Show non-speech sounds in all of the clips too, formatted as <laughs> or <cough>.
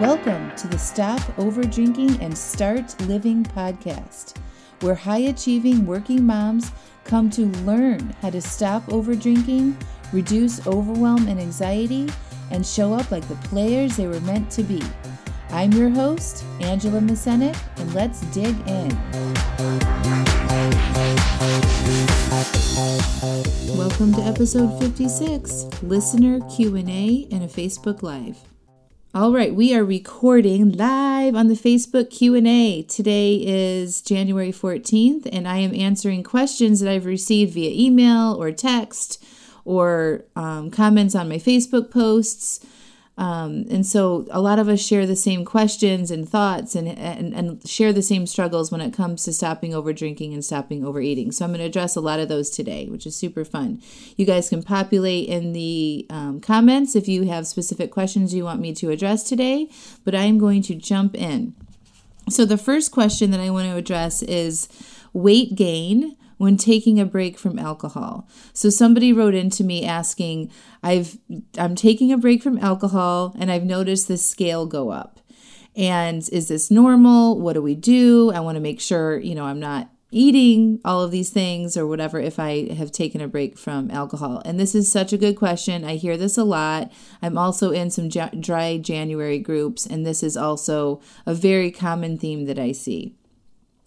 Welcome to the Stop Over Drinking and Start Living podcast, where high achieving working moms come to learn how to stop over drinking, reduce overwhelm and anxiety, and show up like the players they were meant to be. I'm your host, Angela Masenik, and let's dig in. Welcome to episode 56, listener Q&A and a Facebook Live. All right, we are recording live on the Facebook Q&A. Today is January 14th and I am answering questions that I've received via email or text or um, comments on my Facebook posts. Um, and so a lot of us share the same questions and thoughts and, and, and share the same struggles when it comes to stopping over drinking and stopping overeating. So I'm going to address a lot of those today, which is super fun. You guys can populate in the um, comments if you have specific questions you want me to address today, but I'm going to jump in. So the first question that I want to address is weight gain when taking a break from alcohol. So somebody wrote into me asking, I've I'm taking a break from alcohol and I've noticed the scale go up. And is this normal? What do we do? I want to make sure, you know, I'm not eating all of these things or whatever if I have taken a break from alcohol? And this is such a good question. I hear this a lot. I'm also in some dry January groups, and this is also a very common theme that I see.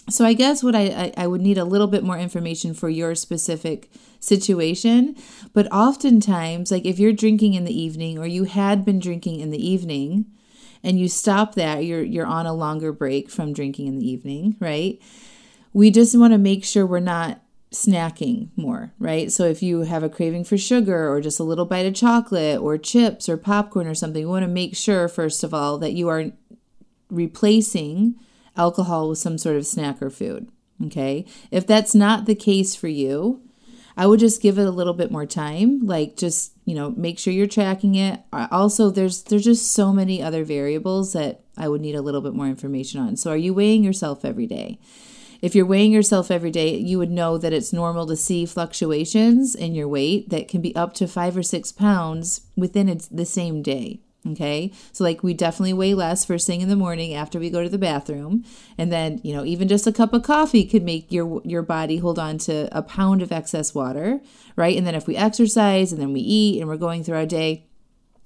So I guess what I, I, I would need a little bit more information for your specific situation. But oftentimes, like if you're drinking in the evening or you had been drinking in the evening and you stop that, you're you're on a longer break from drinking in the evening, right? We just want to make sure we're not snacking more, right? So if you have a craving for sugar or just a little bite of chocolate or chips or popcorn or something, we want to make sure first of all that you are replacing alcohol with some sort of snack or food. Okay. If that's not the case for you, I would just give it a little bit more time. Like just, you know, make sure you're tracking it. Uh, also, there's there's just so many other variables that I would need a little bit more information on. So are you weighing yourself every day? If you're weighing yourself every day, you would know that it's normal to see fluctuations in your weight that can be up to five or six pounds within the same day. Okay. So, like, we definitely weigh less first thing in the morning after we go to the bathroom. And then, you know, even just a cup of coffee could make your, your body hold on to a pound of excess water, right? And then if we exercise and then we eat and we're going through our day,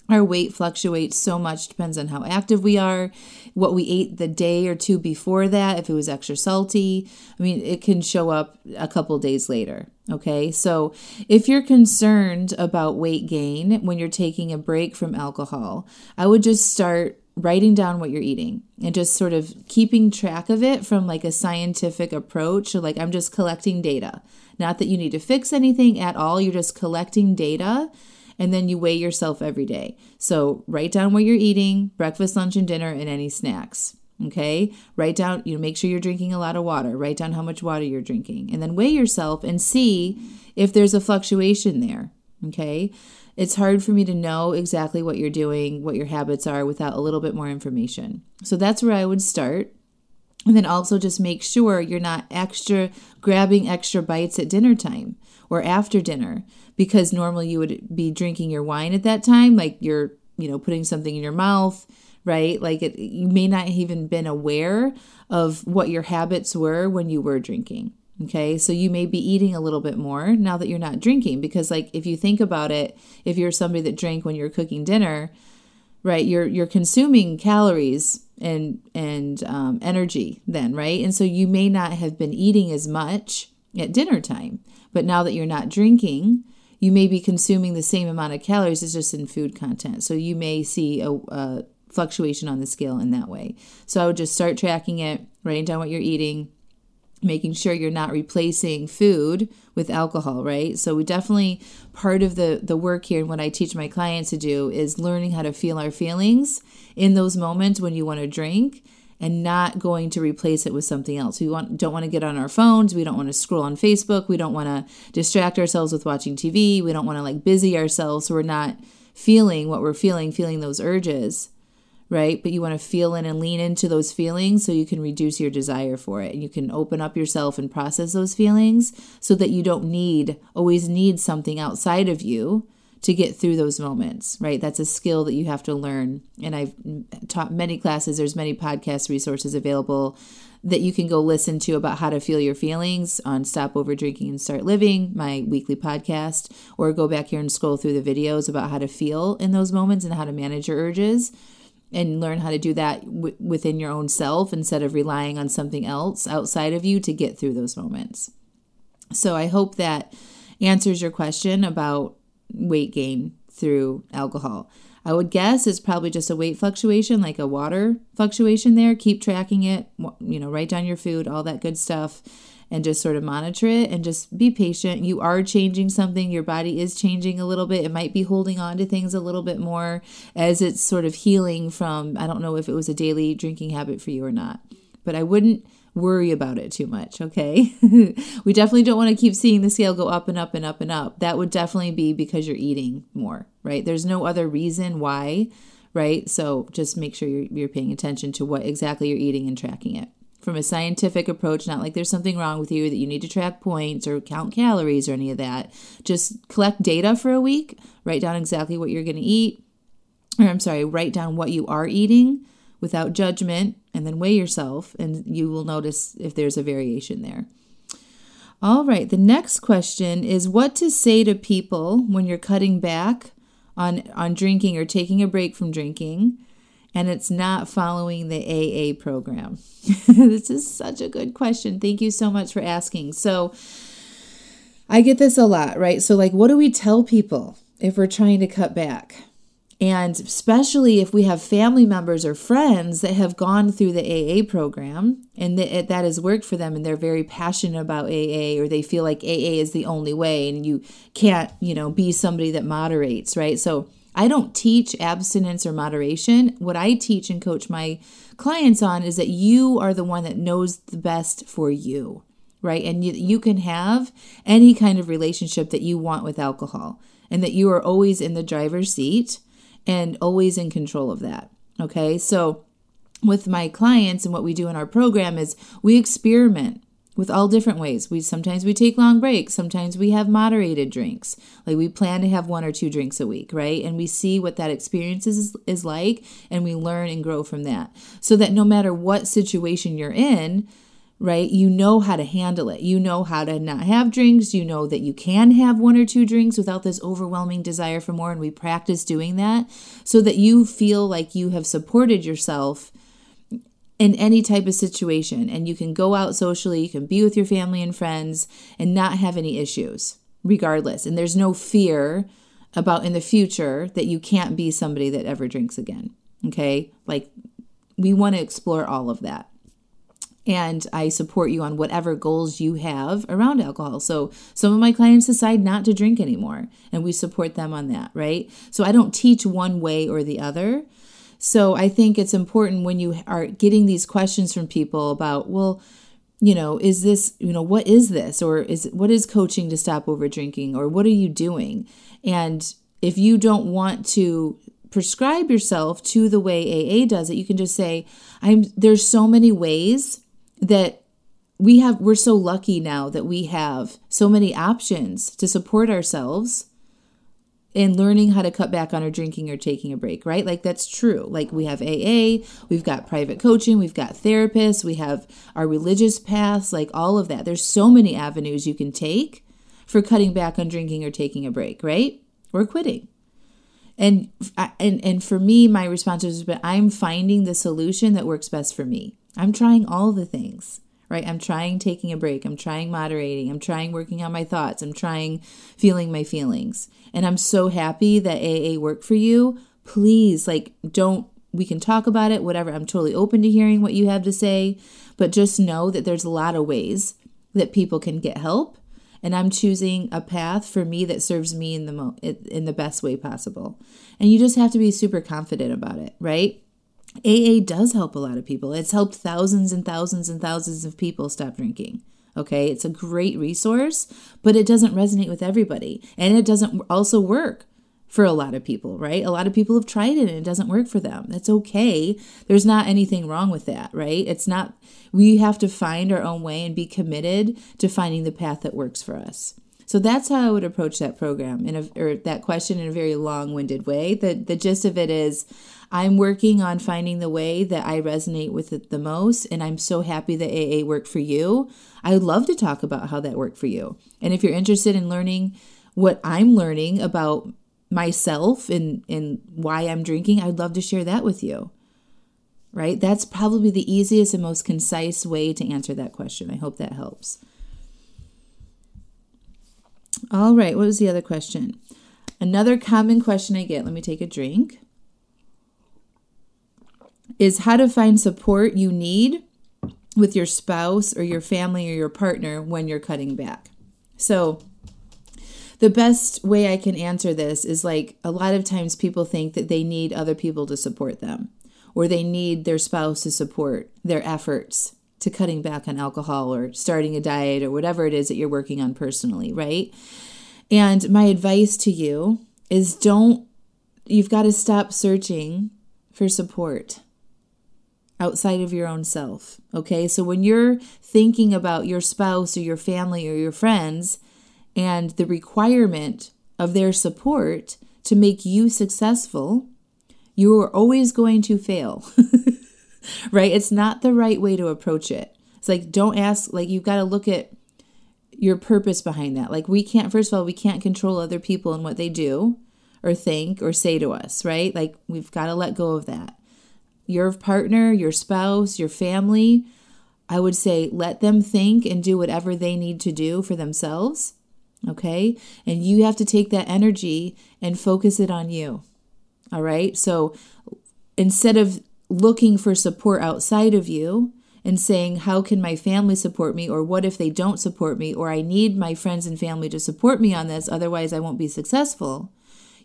our weight fluctuates so much, depends on how active we are, what we ate the day or two before that, if it was extra salty. I mean, it can show up a couple days later. Okay, so if you're concerned about weight gain when you're taking a break from alcohol, I would just start writing down what you're eating and just sort of keeping track of it from like a scientific approach. So, like, I'm just collecting data. Not that you need to fix anything at all, you're just collecting data and then you weigh yourself every day. So write down what you're eating, breakfast, lunch, and dinner, and any snacks. Okay, write down, you know, make sure you're drinking a lot of water. Write down how much water you're drinking, and then weigh yourself and see if there's a fluctuation there. Okay, it's hard for me to know exactly what you're doing, what your habits are without a little bit more information. So that's where I would start. And then also just make sure you're not extra grabbing extra bites at dinner time or after dinner because normally you would be drinking your wine at that time like you're you know putting something in your mouth right? Like it, you may not even been aware of what your habits were when you were drinking okay? So you may be eating a little bit more now that you're not drinking because like if you think about it if you're somebody that drank when you're cooking dinner right you're you're consuming calories and and um, energy then right? And so you may not have been eating as much at dinner time but now that you're not drinking you may be consuming the same amount of calories as just in food content. So you may see a, a fluctuation on the scale in that way. So I would just start tracking it, writing down what you're eating, making sure you're not replacing food with alcohol right? So we definitely part of the the work here and what i teach my clients to do is learning how to feel our feelings in those moments when you want to drink and not going to replace it with something else. We want don't want to get on our phones, we don't want to scroll on Facebook, we don't want to distract ourselves with watching TV, we don't want to like busy ourselves so we're not feeling what we're feeling, feeling those urges, right? But you want to feel in and lean into those feelings so you can reduce your desire for it. And you can open up yourself and process those feelings so that you don't need always need something outside of you to get through those moments, right? That's a skill that you have to learn. And I've taught many classes, there's many podcast resources available that you can go listen to about how to feel your feelings on Stop Over Drinking and Start Living, my weekly podcast, or go back here and scroll through the videos about how to feel in those moments and how to manage your urges and learn how to do that w- within your own self instead of relying on something else outside of you to get through those moments. So I hope that answers your question about weight gain through alcohol. I would guess it's probably just a weight fluctuation, like a water fluctuation there. Keep tracking it, you know, write down your food, all that good stuff, and just sort of monitor it and just be patient. You are changing something, your body is changing a little bit. It might be holding on to things a little bit more as it's sort of healing from, I don't know if it was a daily drinking habit for you or not, but I wouldn't worry about it too much, okay? <laughs> we definitely don't want to keep seeing the scale go up and up and up and up. That would definitely be because you're eating more, right? There's no other reason why, right? So just make sure you're, you're paying attention to what exactly you're eating and tracking it. From a scientific approach, not like there's something wrong with you that you need to track points or count calories or any of that. Just collect data for a week, write down exactly what you're going to eat, or I'm sorry, write down what you are eating without judgment and then weigh yourself, and you will notice if there's a variation there. All right, the next question is what to say to people when you're cutting back on, on drinking or taking a break from drinking and it's not following the AA program? <laughs> this is such a good question. Thank you so much for asking. So, I get this a lot, right? So, like, what do we tell people if we're trying to cut back? And especially if we have family members or friends that have gone through the AA program and that, that has worked for them and they're very passionate about AA or they feel like AA is the only way and you can't, you know, be somebody that moderates, right? So I don't teach abstinence or moderation. What I teach and coach my clients on is that you are the one that knows the best for you, right? And you, you can have any kind of relationship that you want with alcohol and that you are always in the driver's seat and always in control of that. Okay. So, with my clients and what we do in our program is we experiment with all different ways. We sometimes we take long breaks, sometimes we have moderated drinks. Like we plan to have one or two drinks a week, right? And we see what that experience is, is like and we learn and grow from that. So that no matter what situation you're in, right? You know how to handle it. You know how to not have drinks. You know that you can have one or two drinks without this overwhelming desire for more. And we practice doing that so that you feel like you have supported yourself in any type of situation. And you can go out socially, you can be with your family and friends and not have any issues, regardless. And there's no fear about in the future that you can't be somebody that ever drinks again. Okay. Like we want to explore all of that and I support you on whatever goals you have around alcohol. So some of my clients decide not to drink anymore, and we support them on that, right? So I don't teach one way or the other. So I think it's important when you are getting these questions from people about, well, you know, is this, you know, what is this? Or is what is coaching to stop over drinking? Or what are you doing? And if you don't want to prescribe yourself to the way AA does it, you can just say, I'm there's so many ways that we have we're so lucky now that we have so many options to support ourselves in learning how to cut back on our drinking or taking a break, right? Like that's true. Like we have AA, we've got private coaching, we've got therapists, we have our religious paths, like all of that. There's so many avenues you can take for cutting back on drinking or taking a break, right? Or quitting. And and and for me, my response has been I'm finding the solution that works best for me. I'm trying all the things, right? I'm trying taking a break. I'm trying moderating. I'm trying working on my thoughts. I'm trying feeling my feelings. And I'm so happy that AA worked for you. Please, like, don't, we can talk about it, whatever. I'm totally open to hearing what you have to say. But just know that there's a lot of ways that people can get help. And I'm choosing a path for me that serves me in the mo- in the best way possible. And you just have to be super confident about it, right? AA does help a lot of people. It's helped thousands and thousands and thousands of people stop drinking. Okay, it's a great resource, but it doesn't resonate with everybody. And it doesn't also work for a lot of people, right? A lot of people have tried it and it doesn't work for them. That's okay. There's not anything wrong with that, right? It's not, we have to find our own way and be committed to finding the path that works for us. So that's how I would approach that program in a, or that question in a very long-winded way. The the gist of it is I'm working on finding the way that I resonate with it the most and I'm so happy that AA worked for you. I would love to talk about how that worked for you. And if you're interested in learning what I'm learning about myself and and why I'm drinking, I'd love to share that with you. Right? That's probably the easiest and most concise way to answer that question. I hope that helps. All right, what was the other question? Another common question I get, let me take a drink, is how to find support you need with your spouse or your family or your partner when you're cutting back. So, the best way I can answer this is like a lot of times people think that they need other people to support them or they need their spouse to support their efforts to cutting back on alcohol or starting a diet or whatever it is that you're working on personally, right? And my advice to you is don't, you've got to stop searching for support outside of your own self. Okay. So when you're thinking about your spouse or your family or your friends and the requirement of their support to make you successful, you are always going to fail. <laughs> right? It's not the right way to approach it. It's like, don't ask, like, you've got to look at your purpose behind that. Like, we can't, first of all, we can't control other people and what they do or think or say to us, right? Like, we've got to let go of that. Your partner, your spouse, your family, I would say let them think and do whatever they need to do for themselves. Okay. And you have to take that energy and focus it on you. All right. So instead of looking for support outside of you and saying, How can my family support me? Or what if they don't support me? Or I need my friends and family to support me on this, otherwise I won't be successful.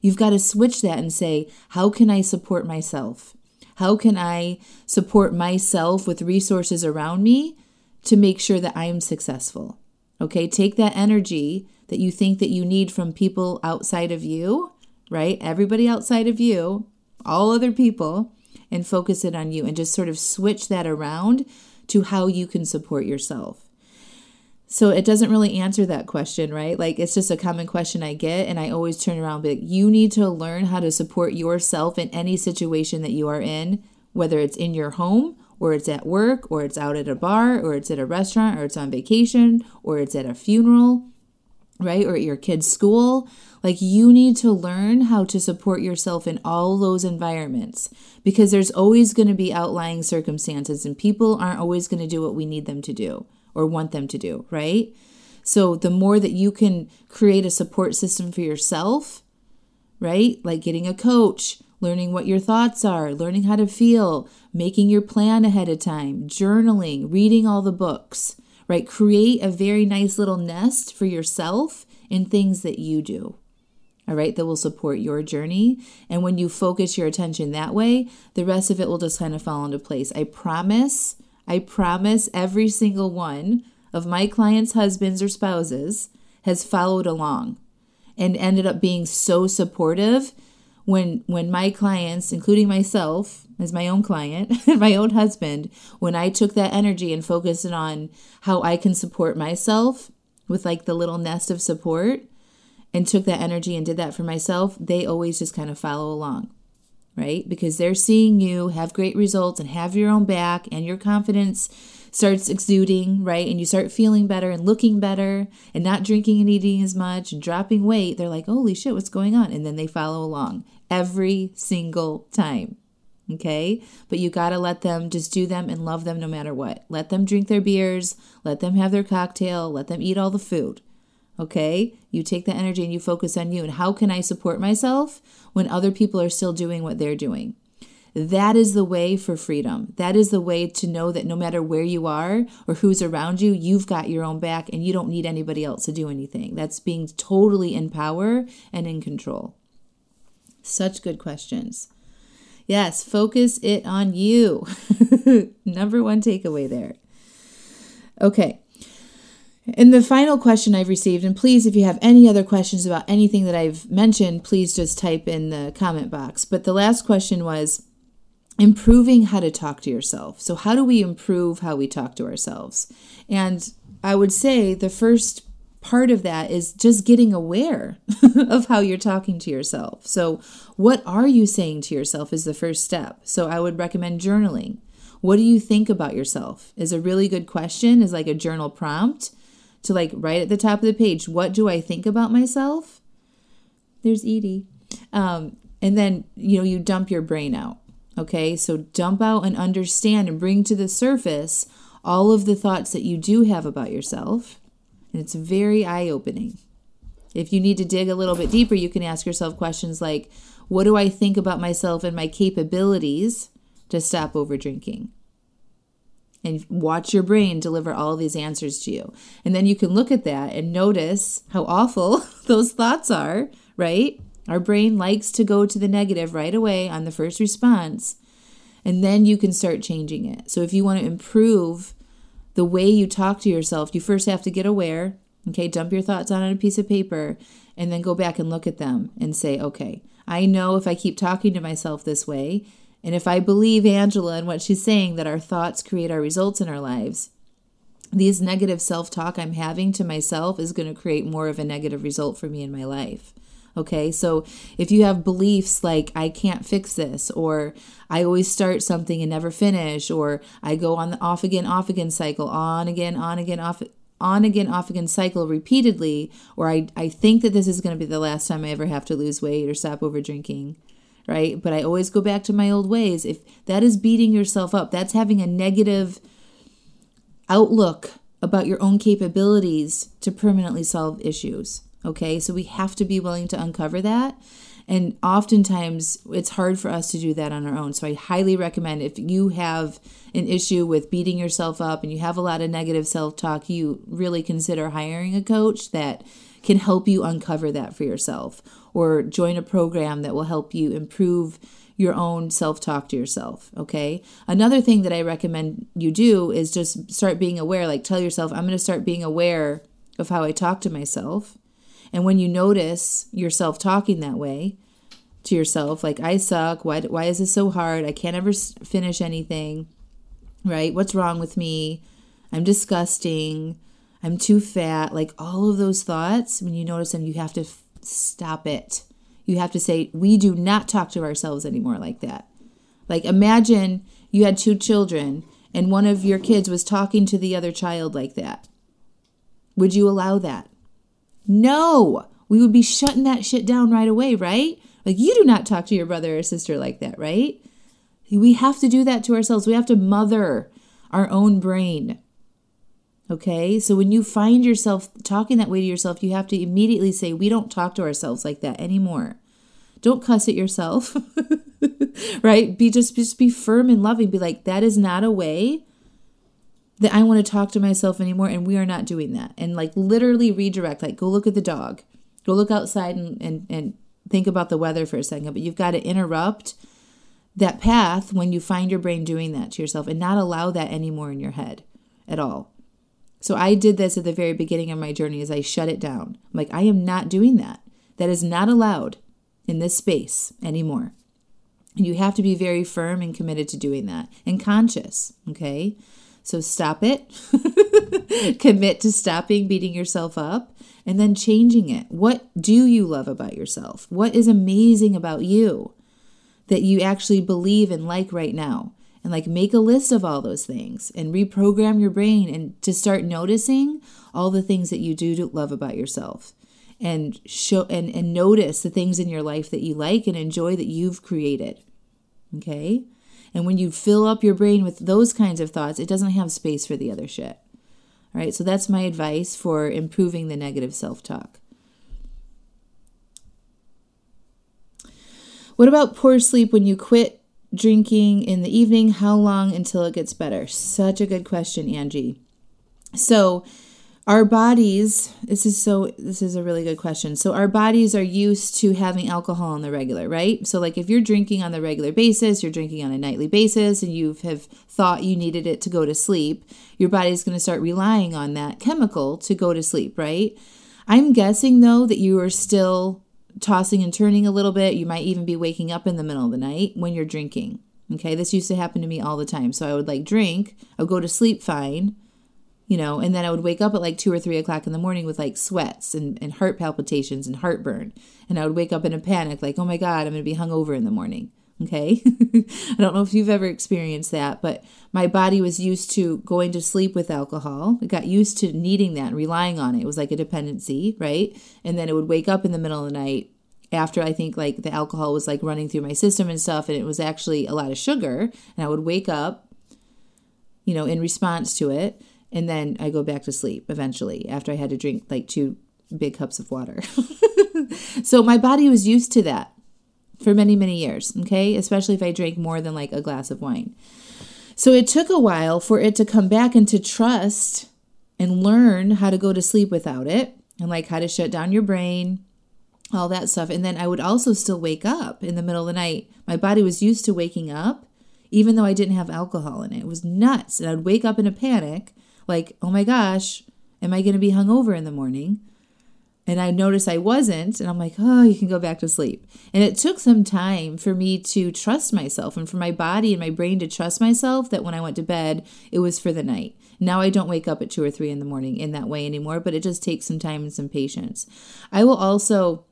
You've got to switch that and say, How can I support myself? How can I support myself with resources around me to make sure that I'm successful? Okay, take that energy that you think that you need from people outside of you, right? Everybody outside of you, all other people, and focus it on you and just sort of switch that around to how you can support yourself. So it doesn't really answer that question, right? Like it's just a common question I get, and I always turn around and be like, you need to learn how to support yourself in any situation that you are in, whether it's in your home, or it's at work, or it's out at a bar, or it's at a restaurant, or it's on vacation, or it's at a funeral, right? Or at your kid's school. Like you need to learn how to support yourself in all those environments because there's always going to be outlying circumstances and people aren't always going to do what we need them to do or want them to do, right? So the more that you can create a support system for yourself, right? Like getting a coach, learning what your thoughts are, learning how to feel, making your plan ahead of time, journaling, reading all the books, right? Create a very nice little nest for yourself in things that you do all right, that will support your journey. And when you focus your attention that way, the rest of it will just kind of fall into place. I promise, I promise every single one of my clients' husbands or spouses has followed along and ended up being so supportive when when my clients including myself as my own client and <laughs> my own husband when i took that energy and focused it on how i can support myself with like the little nest of support and took that energy and did that for myself, they always just kind of follow along, right? Because they're seeing you have great results and have your own back, and your confidence starts exuding, right? And you start feeling better and looking better and not drinking and eating as much and dropping weight. They're like, holy shit, what's going on? And then they follow along every single time. Okay. But you got to let them just do them and love them no matter what. Let them drink their beers, let them have their cocktail, let them eat all the food. Okay? You take that energy and you focus on you. And how can I support myself when other people are still doing what they're doing? That is the way for freedom. That is the way to know that no matter where you are or who's around you, you've got your own back and you don't need anybody else to do anything. That's being totally in power and in control. Such good questions. Yes, focus it on you. <laughs> Number one takeaway there. Okay, and the final question I've received, and please, if you have any other questions about anything that I've mentioned, please just type in the comment box. But the last question was improving how to talk to yourself. So, how do we improve how we talk to ourselves? And I would say the first part of that is just getting aware <laughs> of how you're talking to yourself. So, what are you saying to yourself is the first step. So, I would recommend journaling. What do you think about yourself? Is a really good question, is like a journal prompt to like right at the top of the page, what do I think about myself? There's Edie. Um, and then, you know, you dump your brain out. Okay, so dump out and understand and bring to the surface all of the thoughts that you do have about yourself. And it's very eye opening. If you need to dig a little bit deeper, you can ask yourself questions like What do I think about myself and my capabilities to stop over drinking? And watch your brain deliver all these answers to you. And then you can look at that and notice how awful <laughs> those thoughts are, right? Our brain likes to go to the negative right away on the first response. And then you can start changing it. So if you want to improve the way you talk to yourself, you first have to get aware. Okay, dump your thoughts on a piece of paper and then go back and look at them and say, okay, I know if I keep talking to myself this way, and if I believe Angela and what she's saying that our thoughts create our results in our lives, these negative self talk I'm having to myself is going to create more of a negative result for me in my life. Okay, so if you have beliefs like I can't fix this, or I always start something and never finish, or I go on the off again, off again cycle, on again, on again, off on again, off again cycle repeatedly, or I, I think that this is going to be the last time I ever have to lose weight or stop over drinking, right? But I always go back to my old ways. If that is beating yourself up, that's having a negative outlook about your own capabilities to permanently solve issues. Okay, so we have to be willing to uncover that. And oftentimes it's hard for us to do that on our own. So I highly recommend if you have an issue with beating yourself up and you have a lot of negative self talk, you really consider hiring a coach that can help you uncover that for yourself or join a program that will help you improve your own self talk to yourself. Okay. Another thing that I recommend you do is just start being aware. Like tell yourself, I'm going to start being aware of how I talk to myself. And when you notice yourself talking that way to yourself, like, I suck, why, why is this so hard? I can't ever finish anything, right? What's wrong with me? I'm disgusting. I'm too fat. Like, all of those thoughts, when you notice them, you have to stop it. You have to say, we do not talk to ourselves anymore like that. Like, imagine you had two children and one of your kids was talking to the other child like that. Would you allow that? No, we would be shutting that shit down right away, right? Like, you do not talk to your brother or sister like that, right? We have to do that to ourselves. We have to mother our own brain. Okay? So when you find yourself talking that way to yourself, you have to immediately say, We don't talk to ourselves like that anymore. Don't cuss at yourself. <laughs> right? Be just just be firm and loving. Be like, that is not a way that I want to talk to myself anymore. And we are not doing that. And like literally redirect, like go look at the dog, go look outside and, and, and think about the weather for a second. But you've got to interrupt that path when you find your brain doing that to yourself and not allow that anymore in your head at all. So I did this at the very beginning of my journey as I shut it down. I'm like, I am not doing that. That is not allowed in this space anymore. And you have to be very firm and committed to doing that and conscious, okay? So stop it, <laughs> commit to stopping beating yourself up, and then changing it. What do you love about yourself? What is amazing about you that you actually believe and like right now? And like make a list of all those things and reprogram your brain and to start noticing all the things that you do to love about yourself and show and, and notice the things in your life that you like and enjoy that you've created. Okay? And when you fill up your brain with those kinds of thoughts, it doesn't have space for the other shit. All right, so that's my advice for improving the negative self talk. What about poor sleep when you quit drinking in the evening? How long until it gets better? Such a good question, Angie. So, our bodies this is so this is a really good question so our bodies are used to having alcohol on the regular right so like if you're drinking on the regular basis you're drinking on a nightly basis and you have thought you needed it to go to sleep your body's going to start relying on that chemical to go to sleep right i'm guessing though that you are still tossing and turning a little bit you might even be waking up in the middle of the night when you're drinking okay this used to happen to me all the time so i would like drink i would go to sleep fine you know, and then I would wake up at like two or three o'clock in the morning with like sweats and, and heart palpitations and heartburn. And I would wake up in a panic, like, oh my God, I'm going to be hungover in the morning. Okay. <laughs> I don't know if you've ever experienced that, but my body was used to going to sleep with alcohol. It got used to needing that and relying on it. It was like a dependency, right? And then it would wake up in the middle of the night after I think like the alcohol was like running through my system and stuff, and it was actually a lot of sugar. And I would wake up, you know, in response to it. And then I go back to sleep eventually after I had to drink like two big cups of water. <laughs> so my body was used to that for many, many years, okay? Especially if I drank more than like a glass of wine. So it took a while for it to come back and to trust and learn how to go to sleep without it and like how to shut down your brain, all that stuff. And then I would also still wake up in the middle of the night. My body was used to waking up even though I didn't have alcohol in it. It was nuts. And I'd wake up in a panic like, oh my gosh, am I going to be hungover in the morning? And I noticed I wasn't, and I'm like, oh, you can go back to sleep. And it took some time for me to trust myself and for my body and my brain to trust myself that when I went to bed, it was for the night. Now I don't wake up at two or three in the morning in that way anymore, but it just takes some time and some patience. I will also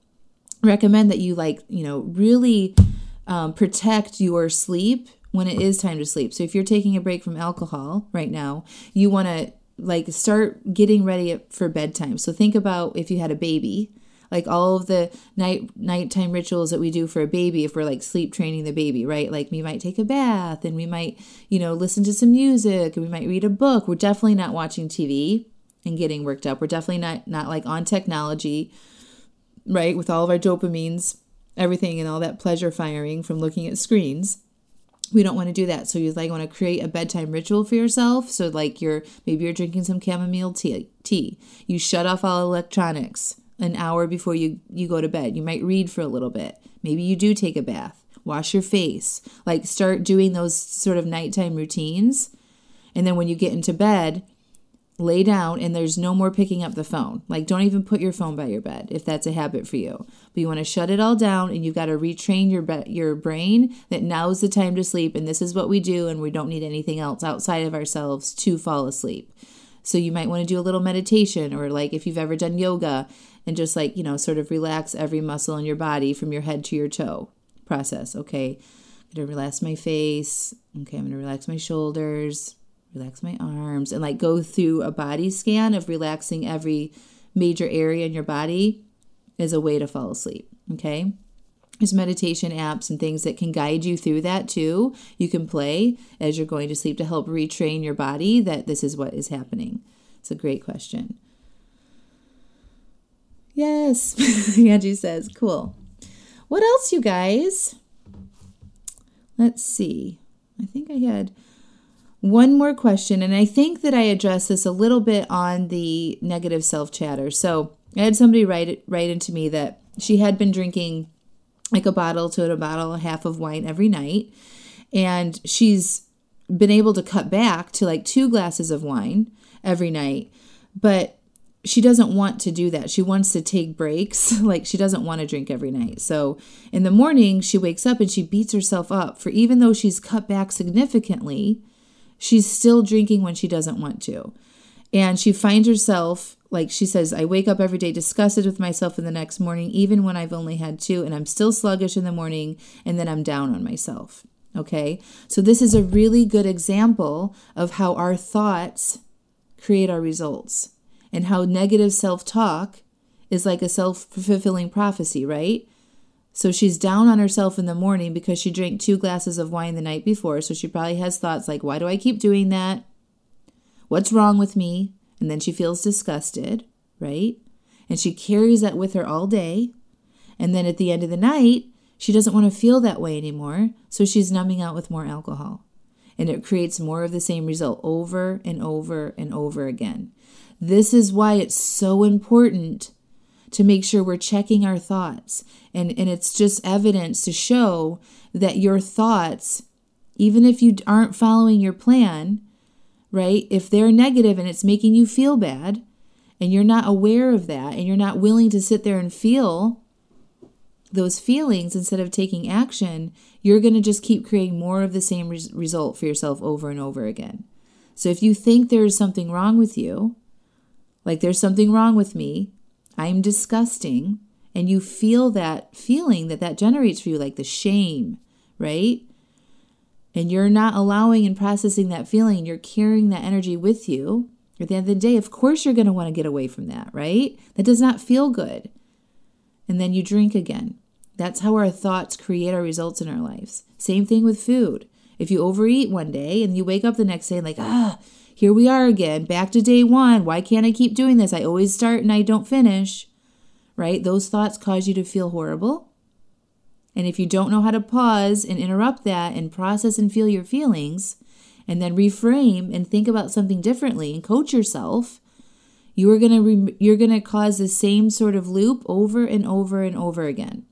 recommend that you, like, you know, really um, protect your sleep when it is time to sleep. So if you're taking a break from alcohol right now, you want to like start getting ready for bedtime. So think about if you had a baby, like all of the night nighttime rituals that we do for a baby if we're like sleep training the baby, right? Like we might take a bath and we might, you know, listen to some music and we might read a book. We're definitely not watching TV and getting worked up. We're definitely not not like on technology, right? With all of our dopamines, everything and all that pleasure firing from looking at screens we don't want to do that. So you like want to create a bedtime ritual for yourself. So like you're maybe you're drinking some chamomile tea. tea. You shut off all electronics an hour before you you go to bed. You might read for a little bit. Maybe you do take a bath. Wash your face. Like start doing those sort of nighttime routines. And then when you get into bed, lay down and there's no more picking up the phone. Like, don't even put your phone by your bed if that's a habit for you. But you want to shut it all down and you've got to retrain your be- your brain that now is the time to sleep and this is what we do and we don't need anything else outside of ourselves to fall asleep. So you might want to do a little meditation or like if you've ever done yoga and just like, you know, sort of relax every muscle in your body from your head to your toe process. Okay. I'm going to relax my face. Okay, I'm going to relax my shoulders relax my arms, and like go through a body scan of relaxing every major area in your body is a way to fall asleep. Okay. There's meditation apps and things that can guide you through that too. You can play as you're going to sleep to help retrain your body that this is what is happening. It's a great question. Yes, <laughs> Angie says, cool. What else, you guys? Let's see. I think I had one more question, and I think that I addressed this a little bit on the negative self chatter. So I had somebody write write into me that she had been drinking like a bottle to a bottle, a half of wine every night, and she's been able to cut back to like two glasses of wine every night, but she doesn't want to do that. She wants to take breaks. <laughs> like she doesn't want to drink every night. So in the morning, she wakes up and she beats herself up for even though she's cut back significantly, she's still drinking when she doesn't want to. And she finds herself, like she says, I wake up every day disgusted with myself in the next morning, even when I've only had two, and I'm still sluggish in the morning, and then I'm down on myself. Okay? So, this is a really good example of how our thoughts create our results and how negative self talk is like a self fulfilling prophecy, right? So she's down on herself in the morning because she drank two glasses of wine the night before. So she probably has thoughts like, why do I keep doing that? What's wrong with me? And then she feels disgusted, right? And she carries that with her all day. And then at the end of the night, she doesn't want to feel that way anymore. So she's numbing out with more alcohol. And it creates more of the same result over and over and over again. This is why it's so important to make sure we're checking our thoughts. And, and it's just evidence to show that your thoughts, even if you aren't following your plan, right, if they're negative and it's making you feel bad, and you're not aware of that, and you're not willing to sit there and feel those feelings instead of taking action, you're going to just keep creating more of the same res- result for yourself over and over again. So if you think there is something wrong with you, like there's something wrong with me, I'm disgusting, and you feel that feeling that that generates for you, like the shame, right? And you're not allowing and processing that feeling, you're carrying that energy with you. At the end of the day, of course, you're going to want to get away from that, right? That does not feel good. And then you drink again. That's how our thoughts create our results in our lives. Same thing with food. If you overeat one day and you wake up the next day like, ah, here we are again, back to day one. Why can't I keep doing this? I always start and I don't finish, right? Those thoughts cause you to feel horrible. And if you don't know how to pause and interrupt that and process and feel your feelings, and then reframe and think about something differently and coach yourself, you are going to re- you're going to cause the same sort of loop over and over and over again.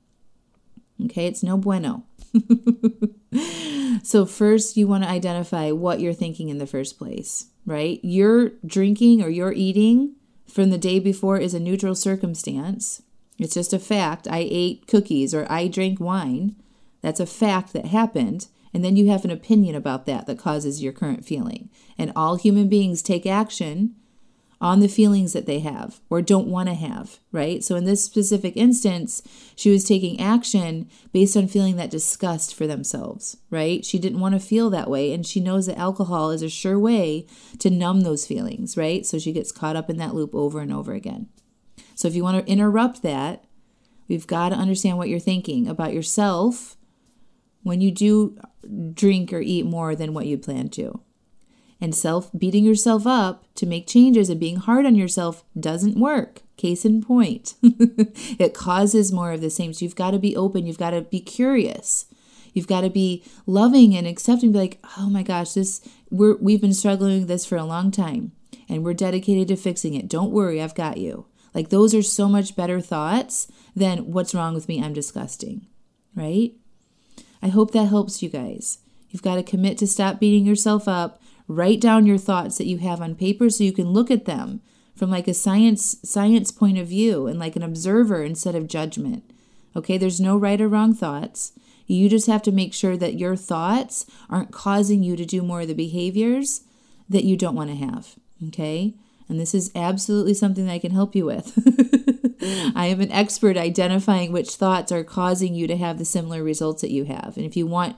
Okay, it's no bueno. <laughs> <laughs> so, first, you want to identify what you're thinking in the first place, right? Your drinking or your eating from the day before is a neutral circumstance. It's just a fact. I ate cookies or I drank wine. That's a fact that happened. And then you have an opinion about that that causes your current feeling. And all human beings take action on the feelings that they have or don't want to have, right? So in this specific instance, she was taking action based on feeling that disgust for themselves, right? She didn't want to feel that way. And she knows that alcohol is a sure way to numb those feelings, right? So she gets caught up in that loop over and over again. So if you want to interrupt that, we've got to understand what you're thinking about yourself when you do drink or eat more than what you plan to. And self beating yourself up to make changes and being hard on yourself doesn't work. Case in point, <laughs> it causes more of the same. So you've got to be open, you've got to be curious. You've got to be loving and accepting, be like, oh my gosh, this we're we've been struggling with this for a long time and we're dedicated to fixing it. Don't worry, I've got you. Like those are so much better thoughts than what's wrong with me, I'm disgusting. Right? I hope that helps you guys. You've got to commit to stop beating yourself up. Write down your thoughts that you have on paper so you can look at them from like a science science point of view and like an observer instead of judgment. Okay, there's no right or wrong thoughts. You just have to make sure that your thoughts aren't causing you to do more of the behaviors that you don't want to have. Okay? And this is absolutely something that I can help you with. <laughs> I am an expert identifying which thoughts are causing you to have the similar results that you have. And if you want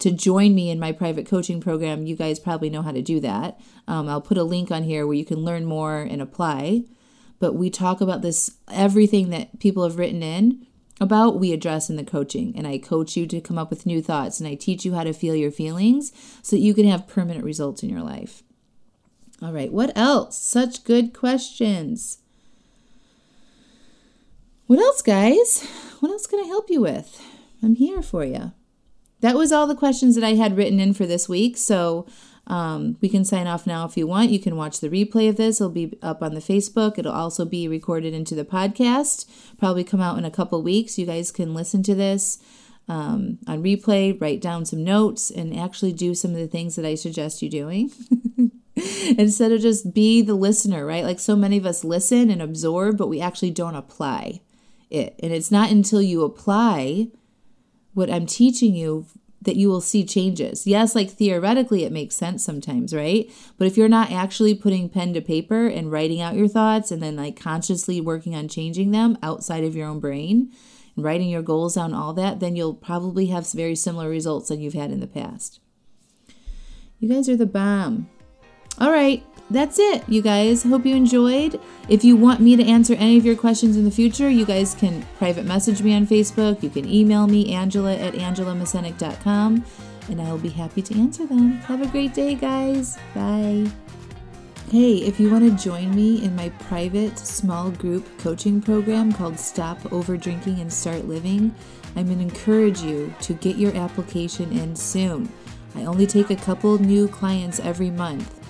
to join me in my private coaching program, you guys probably know how to do that. Um, I'll put a link on here where you can learn more and apply. But we talk about this, everything that people have written in about, we address in the coaching. And I coach you to come up with new thoughts and I teach you how to feel your feelings so that you can have permanent results in your life. All right, what else? Such good questions. What else, guys? What else can I help you with? I'm here for you. That was all the questions that I had written in for this week. So um, we can sign off now if you want. You can watch the replay of this. It'll be up on the Facebook. It'll also be recorded into the podcast. Probably come out in a couple weeks. You guys can listen to this um, on replay, write down some notes, and actually do some of the things that I suggest you doing. <laughs> instead of just be the listener, right? Like so many of us listen and absorb, but we actually don't apply it. And it's not until you apply what I'm teaching you that you will see changes. Yes, like theoretically, it makes sense sometimes, right? But if you're not actually putting pen to paper and writing out your thoughts and then like consciously working on changing them outside of your own brain, and writing your goals down, all that, then you'll probably have very similar results than you've had in the past. You guys are the bomb. All right, that's it, you guys. Hope you enjoyed. If you want me to answer any of your questions in the future, you guys can private message me on Facebook. You can email me, Angela at angelamacenik.com, and I will be happy to answer them. Have a great day, guys. Bye. Hey, if you want to join me in my private small group coaching program called Stop Over Drinking and Start Living, I'm going to encourage you to get your application in soon. I only take a couple new clients every month.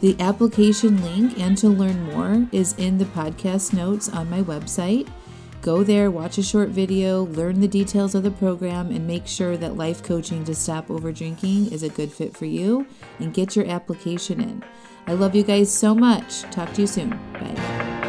The application link and to learn more is in the podcast notes on my website. Go there, watch a short video, learn the details of the program, and make sure that life coaching to stop over drinking is a good fit for you and get your application in. I love you guys so much. Talk to you soon. Bye.